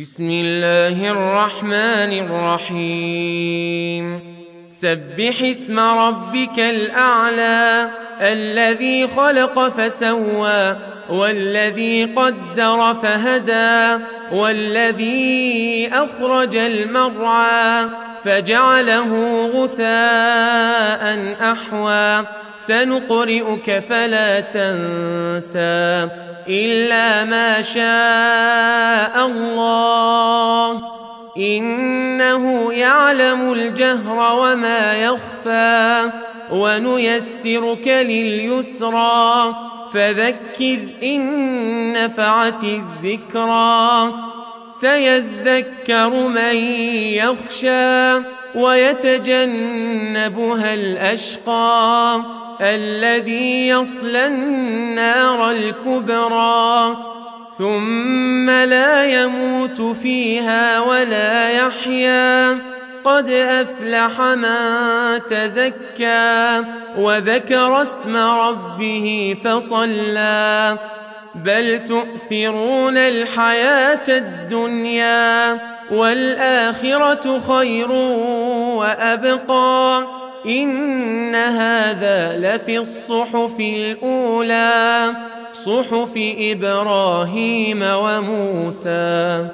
بسم الله الرحمن الرحيم. سبح اسم ربك الأعلى. الذي خلق فسوى والذي قدر فهدى والذي أخرج المرعى فجعله غثاء أحوى. سنقرئك فلا تنسى إلا ما شاء الله. إنه يعلم الجهر وما يخفى ونيسرك لليسرى فذكر إن نفعت الذكرى سيذكر من يخشى ويتجنبها الأشقى الذي يصلى النار الكبرى ثم لا يموت فيها ولا يحيا. قد أفلح من تزكى وذكر اسم ربه فصلى. بل تؤثرون الحياة الدنيا والآخرة خير وأبقى. إن هذا لفي الصحف الأولى صحف إبراهيم وموسى.